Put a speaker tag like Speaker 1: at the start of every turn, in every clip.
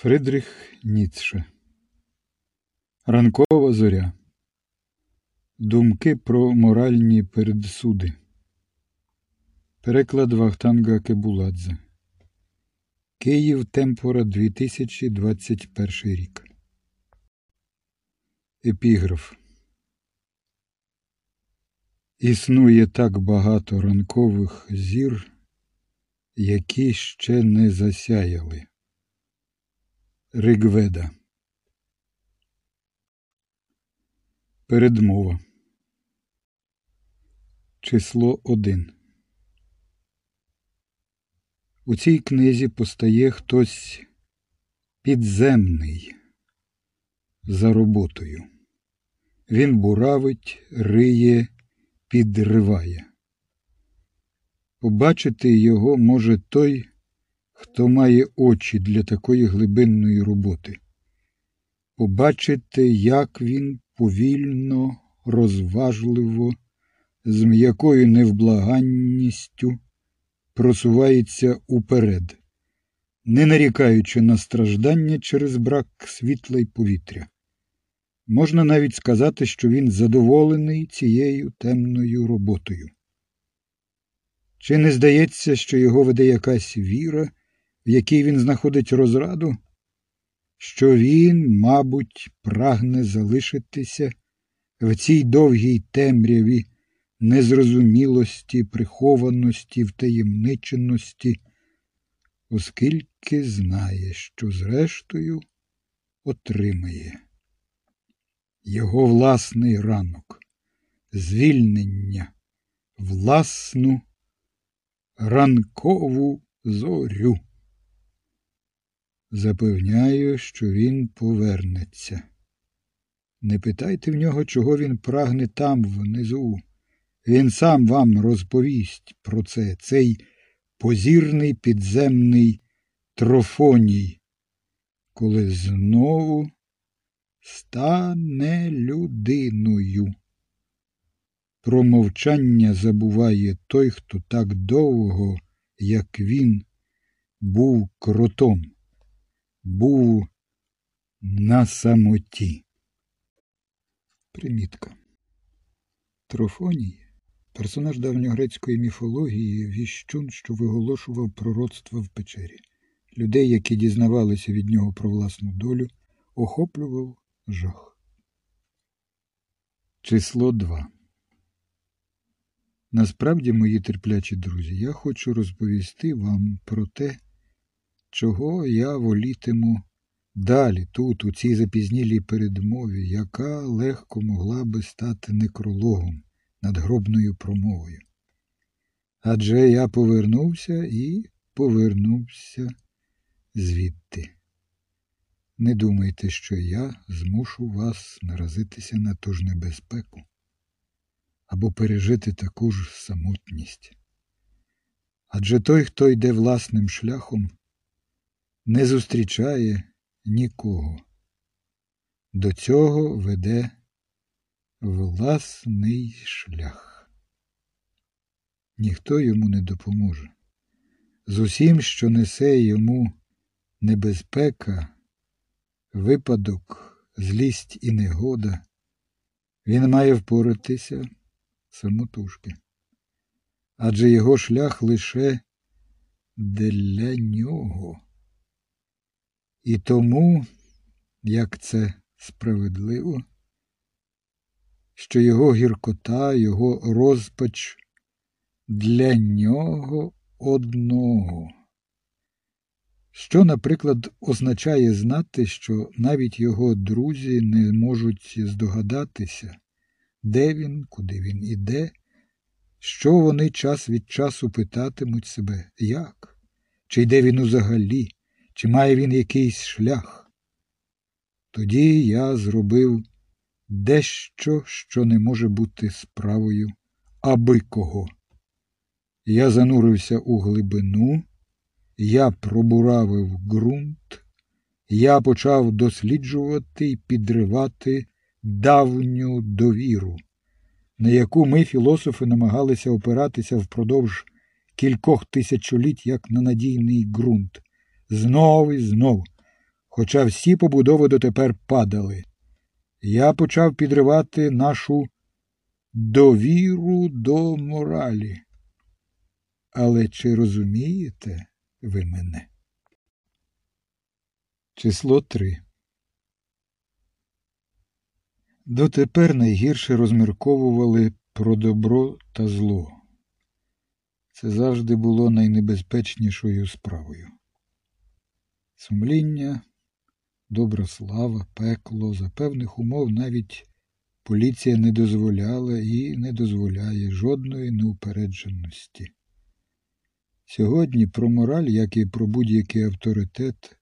Speaker 1: Фридріх Ніцше Ранкова зоря. Думки про моральні передсуди. Переклад Вахтанга Кебуладзе. Київ Темпора 2021 рік. Епіграф. Існує так багато ранкових зір, які ще не засяяли. Ригведа. Передмова. Число 1. У цій книзі постає хтось підземний за роботою. Він буравить, риє, підриває. Побачити його може той, хто має очі для такої глибинної роботи, побачити, як він повільно, розважливо, з м'якою невблаганністю просувається уперед, не нарікаючи на страждання через брак світла й повітря. Можна навіть сказати, що він задоволений цією темною роботою. Чи не здається, що його веде якась віра, в якій він знаходить розраду, що він, мабуть, прагне залишитися в цій довгій темряві незрозумілості, прихованості, втаємниченості, оскільки знає, що зрештою отримає його власний ранок, звільнення, власну ранкову зорю. Запевняю, що він повернеться. Не питайте в нього, чого він прагне там внизу. Він сам вам розповість про це, цей позірний підземний трофоній, коли знову стане людиною. Про мовчання забуває той, хто так довго, як він, був кротом був на самоті. Примітка. Трофоній персонаж давньогрецької міфології віщун, що виголошував пророцтва в печері. Людей, які дізнавалися від нього про власну долю, охоплював жах. Число 2 Насправді, мої терплячі друзі, я хочу розповісти вам про те, чого я волітиму далі, тут, у цій запізнілій передмові, яка легко могла би стати некрологом надгробною промовою. Адже я повернувся і повернувся звідти. Не думайте, що я змушу вас наразитися на ту ж небезпеку або пережити таку ж самотність. Адже той, хто йде власним шляхом, не зустрічає нікого. До цього веде власний шлях. Ніхто йому не допоможе. З усім, що несе йому небезпека, випадок, злість і негода, він має впоратися самотужки. Адже його шлях лише для нього. І тому, як це справедливо, що його гіркота, його розпач для нього одного. Що, наприклад, означає знати, що навіть його друзі не можуть здогадатися, де він, куди він іде, що вони час від часу питатимуть себе, як, чи йде він узагалі, чи має він якийсь шлях? Тоді я зробив дещо, що не може бути справою аби кого. Я занурився у глибину, я пробуравив ґрунт, я почав досліджувати і підривати давню довіру, на яку ми, філософи, намагалися опиратися впродовж кількох тисячоліть як на надійний ґрунт знов і знов, хоча всі побудови дотепер падали. Я почав підривати нашу довіру до моралі. Але чи розумієте ви мене? Число три. Дотепер найгірше розмірковували про добро та зло. Це завжди було найнебезпечнішою справою. Сумління, добра слава, пекло, за певних умов навіть поліція не дозволяла і не дозволяє жодної неупередженості. Сьогодні про мораль, як і про будь-який авторитет,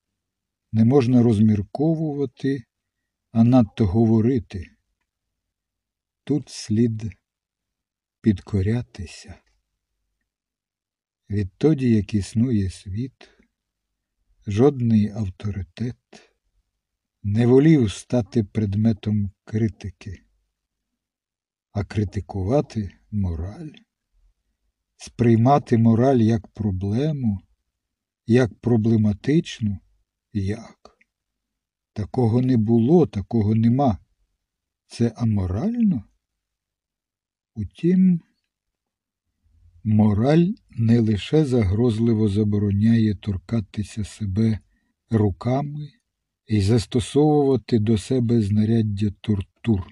Speaker 1: не можна розмірковувати, а надто говорити. Тут слід підкорятися. Відтоді, як існує світ, жодний авторитет не волів стати предметом критики, а критикувати мораль, сприймати мораль як проблему, як проблематичну, як? Такого не було, такого нема. Це аморально? Утім, мораль не лише загрозливо забороняє торкатися себе руками і застосовувати до себе знаряддя тортур.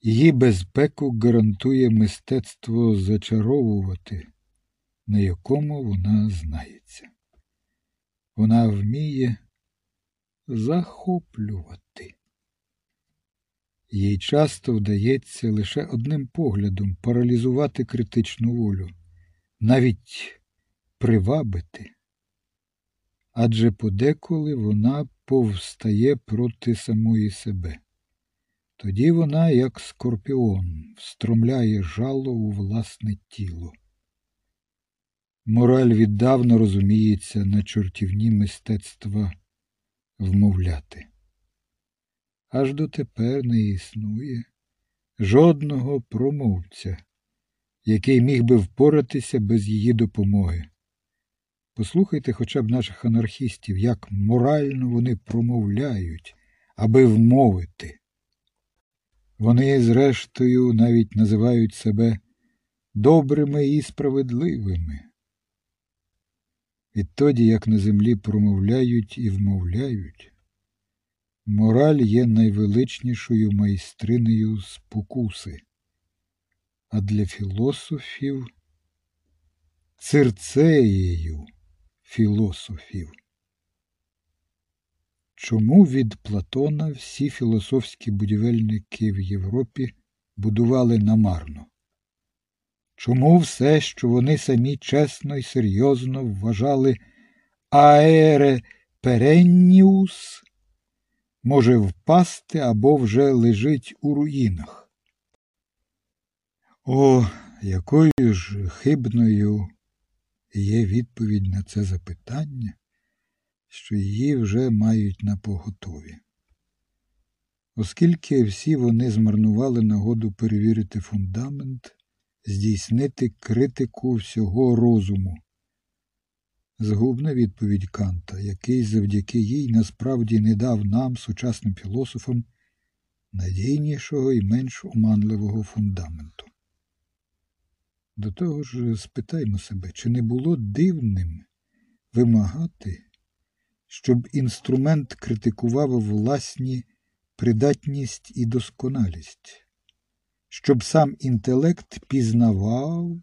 Speaker 1: Її безпеку гарантує мистецтво зачаровувати, на якому вона знається. Вона вміє захоплювати. Їй часто вдається лише одним поглядом паралізувати критичну волю, навіть привабити, адже подеколи вона повстає проти самої себе. Тоді вона, як скорпіон, встромляє жало у власне тіло. Мораль віддавна розуміється на чортівні мистецтва вмовляти аж дотепер не існує жодного промовця, який міг би впоратися без її допомоги. Послухайте хоча б наших анархістів, як морально вони промовляють, аби вмовити. Вони, зрештою, навіть називають себе добрими і справедливими. Відтоді, як на землі промовляють і вмовляють, Мораль є найвеличнішою майстринею спокуси, а для філософів цирцеєю філософів. Чому від Платона всі філософські будівельники в Європі будували намарно? Чому все, що вони самі чесно і серйозно вважали аере перенніус, може впасти або вже лежить у руїнах. О, якою ж хибною є відповідь на це запитання, що її вже мають на поготові. Оскільки всі вони змарнували нагоду перевірити фундамент, здійснити критику всього розуму, Згубна відповідь Канта, який завдяки їй насправді не дав нам, сучасним філософам, надійнішого і менш оманливого фундаменту. До того ж, спитаймо себе, чи не було дивним вимагати, щоб інструмент критикував власні придатність і досконалість, щоб сам інтелект пізнавав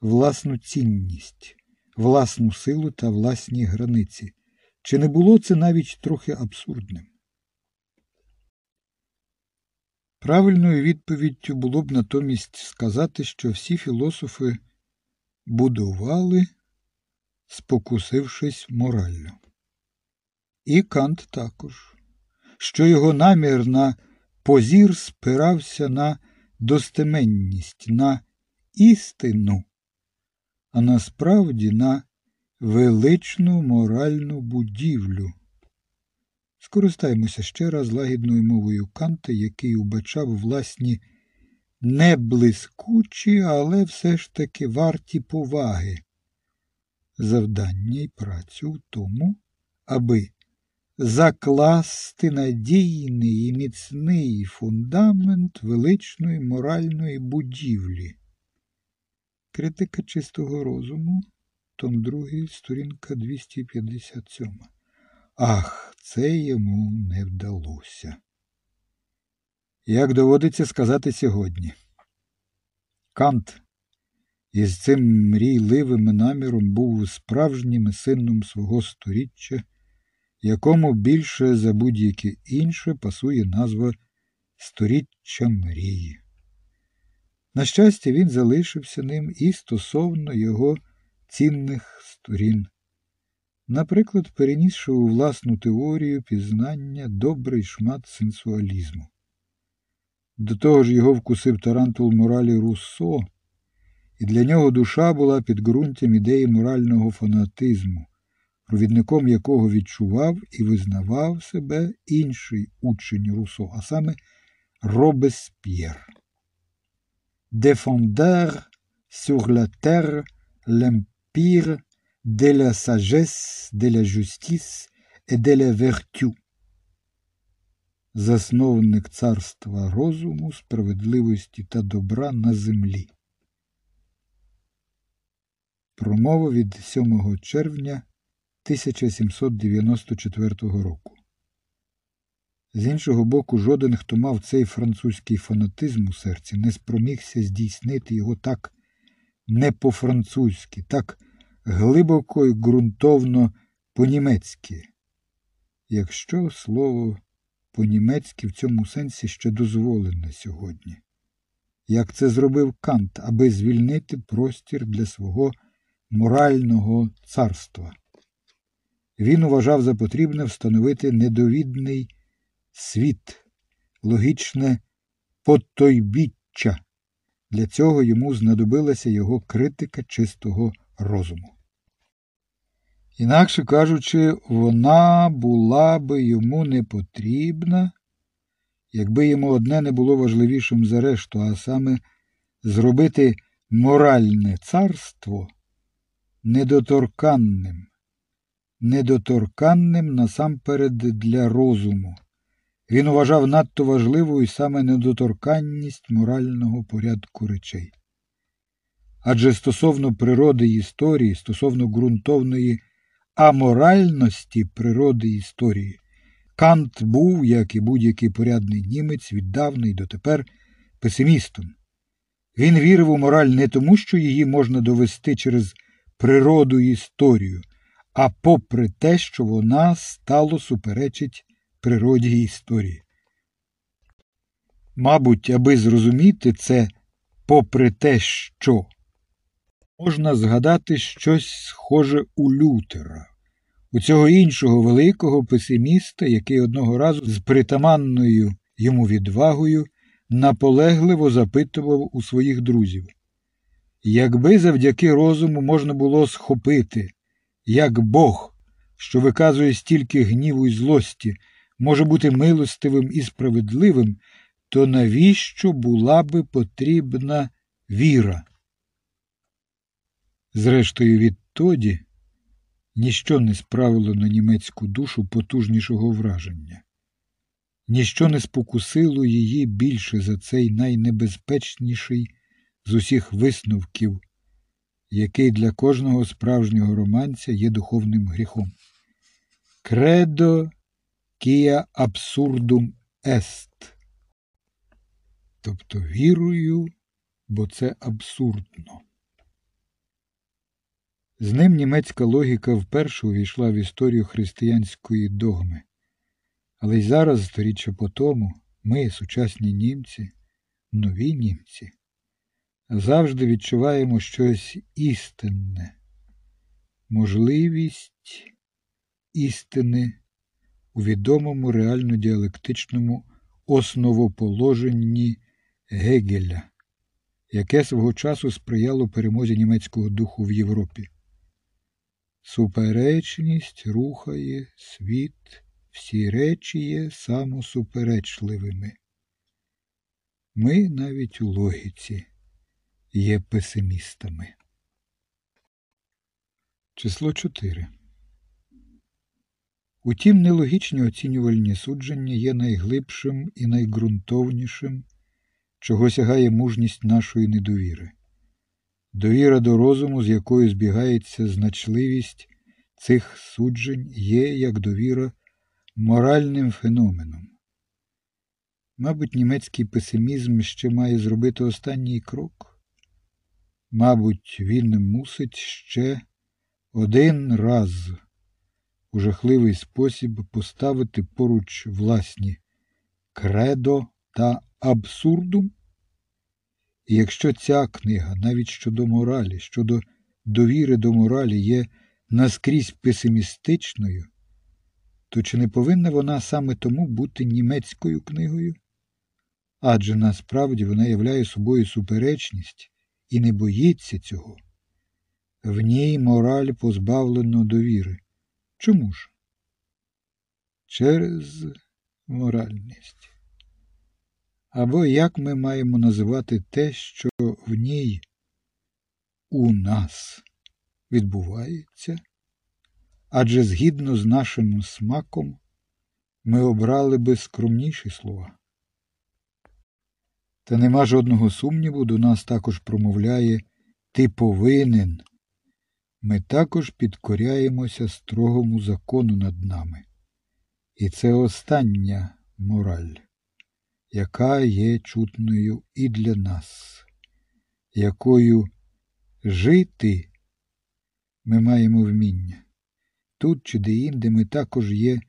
Speaker 1: власну цінність власну силу та власні границі. Чи не було це навіть трохи абсурдним? Правильною відповіддю було б натомість сказати, що всі філософи будували, спокусившись морально. І Кант також, що його намір на позір спирався на достеменність, на істину, а насправді на величну моральну будівлю. Скористаємося ще раз лагідною мовою Канта, який убачав власні не блискучі, але все ж таки варті поваги. Завдання й працю в тому, аби закласти надійний і міцний фундамент величної моральної будівлі. Критика чистого розуму, том 2, сторінка 257. Ах, це йому не вдалося. Як доводиться сказати сьогодні, Кант із цим мрійливим наміром був справжнім сином свого сторіччя, якому більше за будь-яке інше пасує назва сторіччя мрії. На щастя, він залишився ним і стосовно його цінних сторін. Наприклад, перенісши у власну теорію пізнання добрий шмат сенсуалізму. До того ж його вкусив тарантул моралі Руссо, і для нього душа була підґрунтям ідеї морального фанатизму, провідником якого відчував і визнавав себе інший учень Руссо, а саме Робесп'єр. Défendeur sur la terre l'empire de la sagesse, de la justice et de la vertu засновник царства розуму, справедливості та добра на землі. Промова від 7 червня 1794 року. З іншого боку, жоден, хто мав цей французький фанатизм у серці, не спромігся здійснити його так не по-французьки, так глибоко і ґрунтовно по-німецьки, якщо слово по-німецьки в цьому сенсі ще дозволене сьогодні. Як це зробив Кант, аби звільнити простір для свого морального царства. Він вважав за потрібне встановити недовідний світ, логічне потойбіччя. Для цього йому знадобилася його критика чистого розуму. Інакше кажучи, вона була би йому не потрібна, якби йому одне не було важливішим за решту, а саме зробити моральне царство недоторканним, недоторканним насамперед для розуму. Він вважав надто важливою саме недоторканність морального порядку речей. Адже стосовно природи історії, стосовно ґрунтовної аморальності природи історії. Кант був, як і будь-який порядний німець, віддавна й дотепер песимістом. Він вірив у мораль не тому, що її можна довести через природу історію, а попри те, що вона стало суперечить природі історії. Мабуть, аби зрозуміти це, попри те, що можна згадати щось схоже у Лютера, у цього іншого великого песиміста, який одного разу з притаманною йому відвагою наполегливо запитував у своїх друзів. Якби завдяки розуму можна було схопити, як Бог, що виказує стільки гніву і злості, може бути милостивим і справедливим, то навіщо була би потрібна віра? Зрештою, відтоді ніщо не справило на німецьку душу потужнішого враження, ніщо не спокусило її більше за цей найнебезпечніший з усіх висновків, який для кожного справжнього романця є духовним гріхом. Кредо кія абсурдум ест. Тобто вірую, бо це абсурдно. З ним німецька логіка вперше увійшла в історію християнської догми. Але й зараз, сторіччя по тому, ми, сучасні німці, нові німці, завжди відчуваємо щось істинне, можливість істини у відомому реально діалектичному основоположенні Гегеля, яке свого часу сприяло перемозі німецького духу в Європі. Суперечність рухає світ, всі речі є самосуперечливими. Ми навіть у логіці є песимістами. Число 4 Утім, нелогічні оцінювальні судження є найглибшим і найґрунтовнішим, чого сягає мужність нашої недовіри. Довіра до розуму, з якою збігається значливість цих суджень, є як довіра моральним феноменом. Мабуть, німецький песимізм ще має зробити останній крок. Мабуть, він мусить ще один раз у жахливий спосіб поставити поруч власні кредо та абсурдум. І якщо ця книга, навіть щодо моралі, щодо довіри до моралі, є наскрізь песимістичною, то чи не повинна вона саме тому бути німецькою книгою? Адже насправді вона являє собою суперечність і не боїться цього. В ній мораль позбавлено довіри. Чому ж? Через моральність. Або як ми маємо називати те, що в ній у нас відбувається? Адже згідно з нашим смаком ми обрали би скромніші слова. Та нема жодного сумніву, до нас також промовляє Ти повинен. Ми також підкоряємося строгому закону над нами. І це остання мораль, яка є чутною і для нас, якою жити ми маємо вміння. Тут чи де-інде ми також є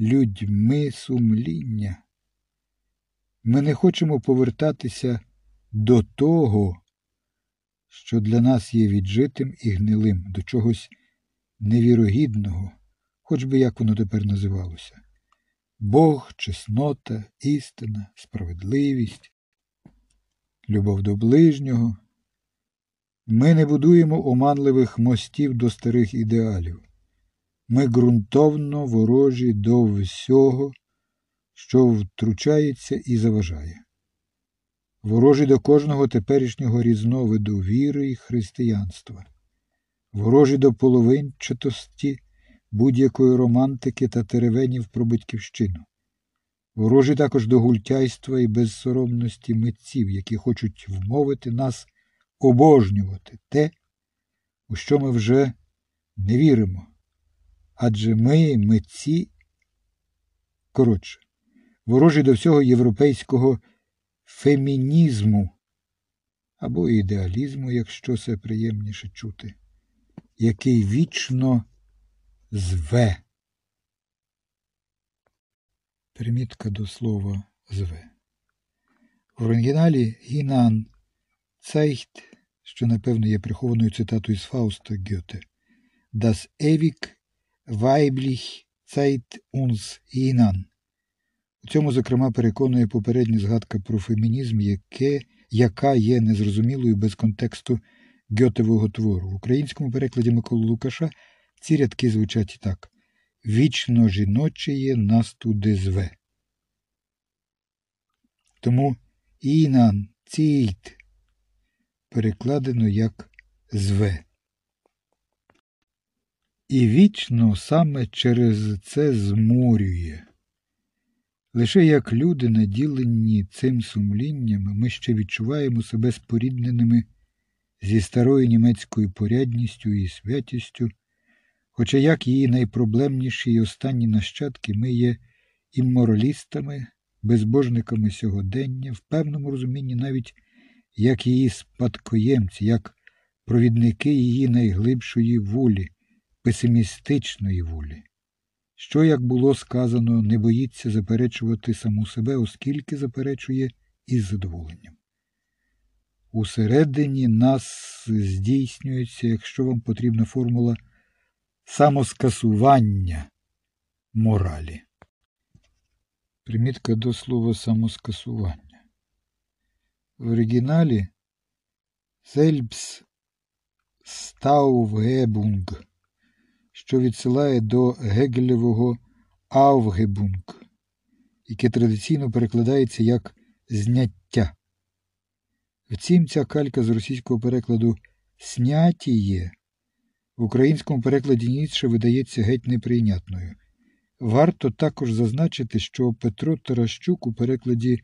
Speaker 1: людьми сумління. Ми не хочемо повертатися до того, що для нас є віджитим і гнилим, до чогось невірогідного, хоч би як воно тепер називалося. Бог, чеснота, істина, справедливість, любов до ближнього. Ми не будуємо оманливих мостів до старих ідеалів. Ми ґрунтовно ворожі до всього, що втручається і заважає. Ворожі до кожного теперішнього різновиду віри і християнства, ворожі до половинчатості будь-якої романтики та теревенів про батьківщину, ворожі також до гультяйства і безсоромності митців, які хочуть вмовити нас обожнювати те, у що ми вже не віримо. Адже ми митці, коротше, ворожі до всього європейського фемінізму або ідеалізму, якщо це приємніше чути, який вічно зве. Примітка до слова зве. В оригіналі Гінан Цайхт, що напевно є прихованою цитатою з Фауста Гьоте, Das ewig weiblich Zeit uns hinan. Цьому, зокрема, переконує попередня згадка про фемінізм, яке, яка є незрозумілою без контексту Гьотевого твору. В українському перекладі Миколи Лукаша ці рядки звучать так Вічно жіночеє нас туди зве. Тому інан ційт перекладено як зве. І вічно саме через це зморює. Лише як люди, наділені цим сумлінням, ми ще відчуваємо себе спорідненими зі старою німецькою порядністю і святістю, хоча як її найпроблемніші і останні нащадки ми є імморалістами, безбожниками сьогодення, в певному розумінні навіть як її спадкоємці, як провідники її найглибшої волі, песимістичної волі що, як було сказано, не боїться заперечувати саму себе, оскільки заперечує із задоволенням. Усередині нас здійснюється, якщо вам потрібна формула самоскасування моралі. Примітка до слова самоскасування. В оригіналі Selbststaugebung що відсилає до Гегелевого Авгебунг, яке традиційно перекладається як зняття. Втім, ця калька з російського перекладу снятіє в українському перекладі Ніцше видається геть неприйнятною. Варто також зазначити, що Петро Таращук у перекладі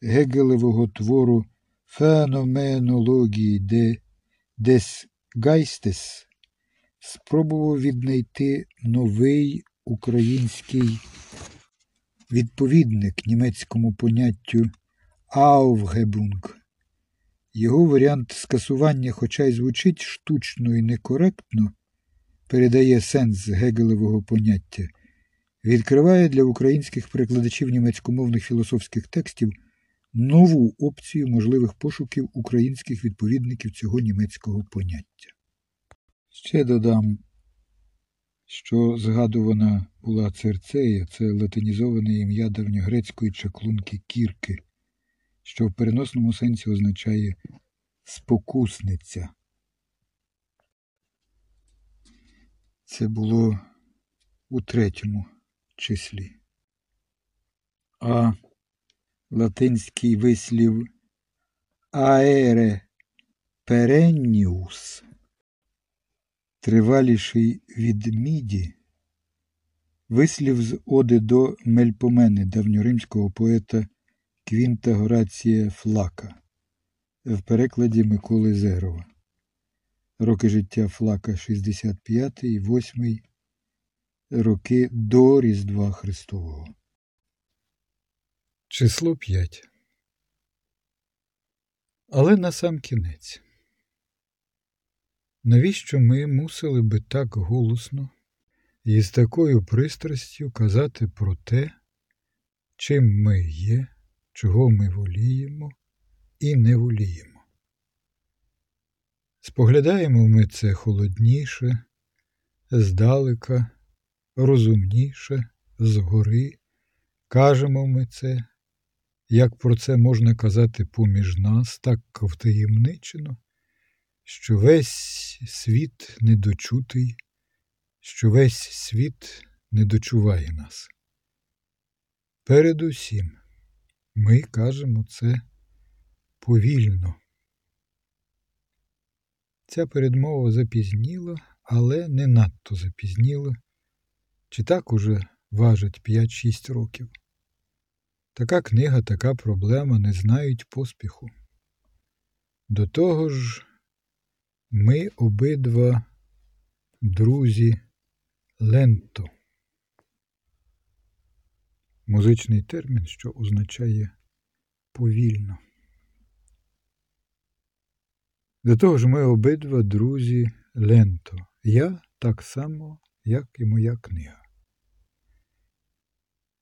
Speaker 1: Гегелевого твору Феноменології де Дес Гайстес спробував віднайти новий український відповідник німецькому поняттю Aufhebung. Його варіант скасування, хоча й звучить штучно і некоректно, передає сенс гегелевого поняття, відкриває для українських перекладачів німецькомовних філософських текстів нову опцію можливих пошуків українських відповідників цього німецького поняття. Ще додам, що згадувана була Церцея, це латинізоване ім'я давньогрецької чаклунки Кірки, що в переносному сенсі означає спокусниця. Це було у третьому числі. А латинський вислів аере перенніус триваліший від міді, вислів з оди до Мельпомени давньоримського поета Квінта Горація Флака в перекладі Миколи Зерова. Роки життя Флака 65, 8 роки до Різдва Христового. Число 5. Але на сам кінець. Навіщо ми мусили би так голосно і з такою пристрастю казати про те, чим ми є, чого ми воліємо і не воліємо? Споглядаємо ми це холодніше, здалека, розумніше, згори, кажемо ми це, як про це можна казати поміж нас, так втаємничено, що весь світ недочутий, що весь світ не дочуває нас. Передусім, ми кажемо це повільно. Ця передмова запізніла, але не надто запізніла, чи так уже важить 5-6 років. Така книга, така проблема не знають поспіху. До того ж, ми обидва друзі ленто. Музичний термін, що означає повільно. До того ж, ми обидва друзі ленто. Я так само, як і моя книга.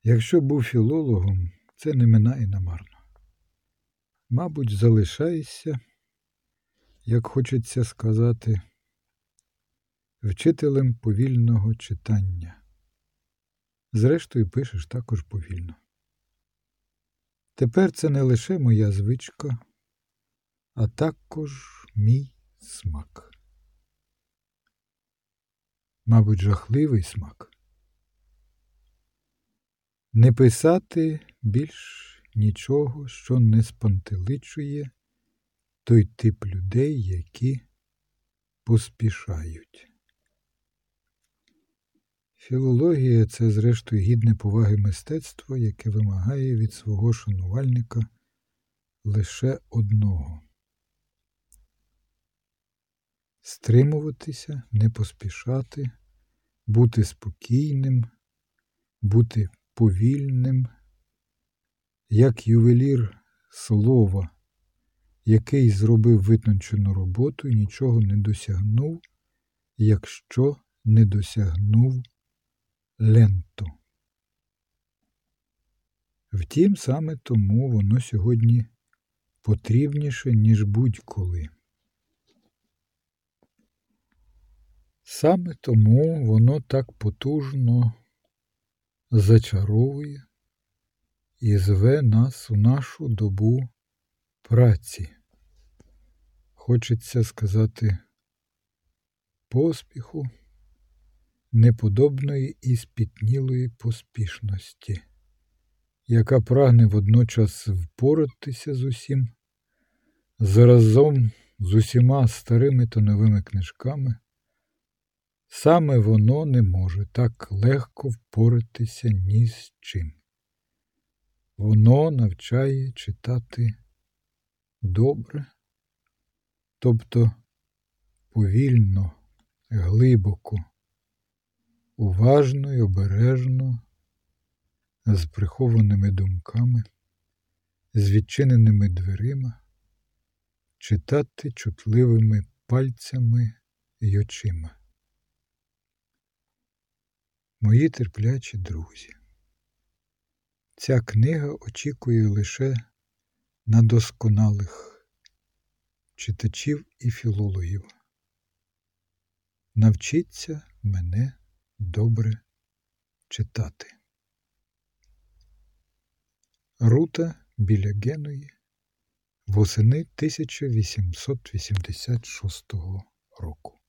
Speaker 1: Якщо був філологом, це не минає намарно. Мабуть, залишаєшся, як хочеться сказати, вчителем повільного читання. Зрештою, пишеш також повільно. Тепер це не лише моя звичка, а також мій смак. Мабуть, жахливий смак. Не писати більш нічого, що не спантеличує той тип людей, які поспішають. Філологія це, зрештою, гідне поваги мистецтво, яке вимагає від свого шанувальника лише одного стримуватися, не поспішати, бути спокійним, бути повільним, як ювелір слова, який зробив витончену роботу і нічого не досягнув, якщо не досягнув ленту. Втім, саме тому воно сьогодні потрібніше, ніж будь-коли. Саме тому воно так потужно зачаровує і зве нас у нашу добу праці. Хочеться сказати поспіху, неподобної і спітнілої поспішності, яка прагне водночас впоратися з усім, заразом з усіма старими та новими книжками Саме воно не може так легко впоратися ні з чим. Воно навчає читати добре, тобто повільно, глибоко, уважно й обережно, з прихованими думками, з відчиненими дверима, читати чутливими пальцями й очима. Мої терплячі друзі. Ця книга очікує лише на досконалих читачів і філологів. Навчіться мене добре читати. Рута біля Геної восени 1886 року.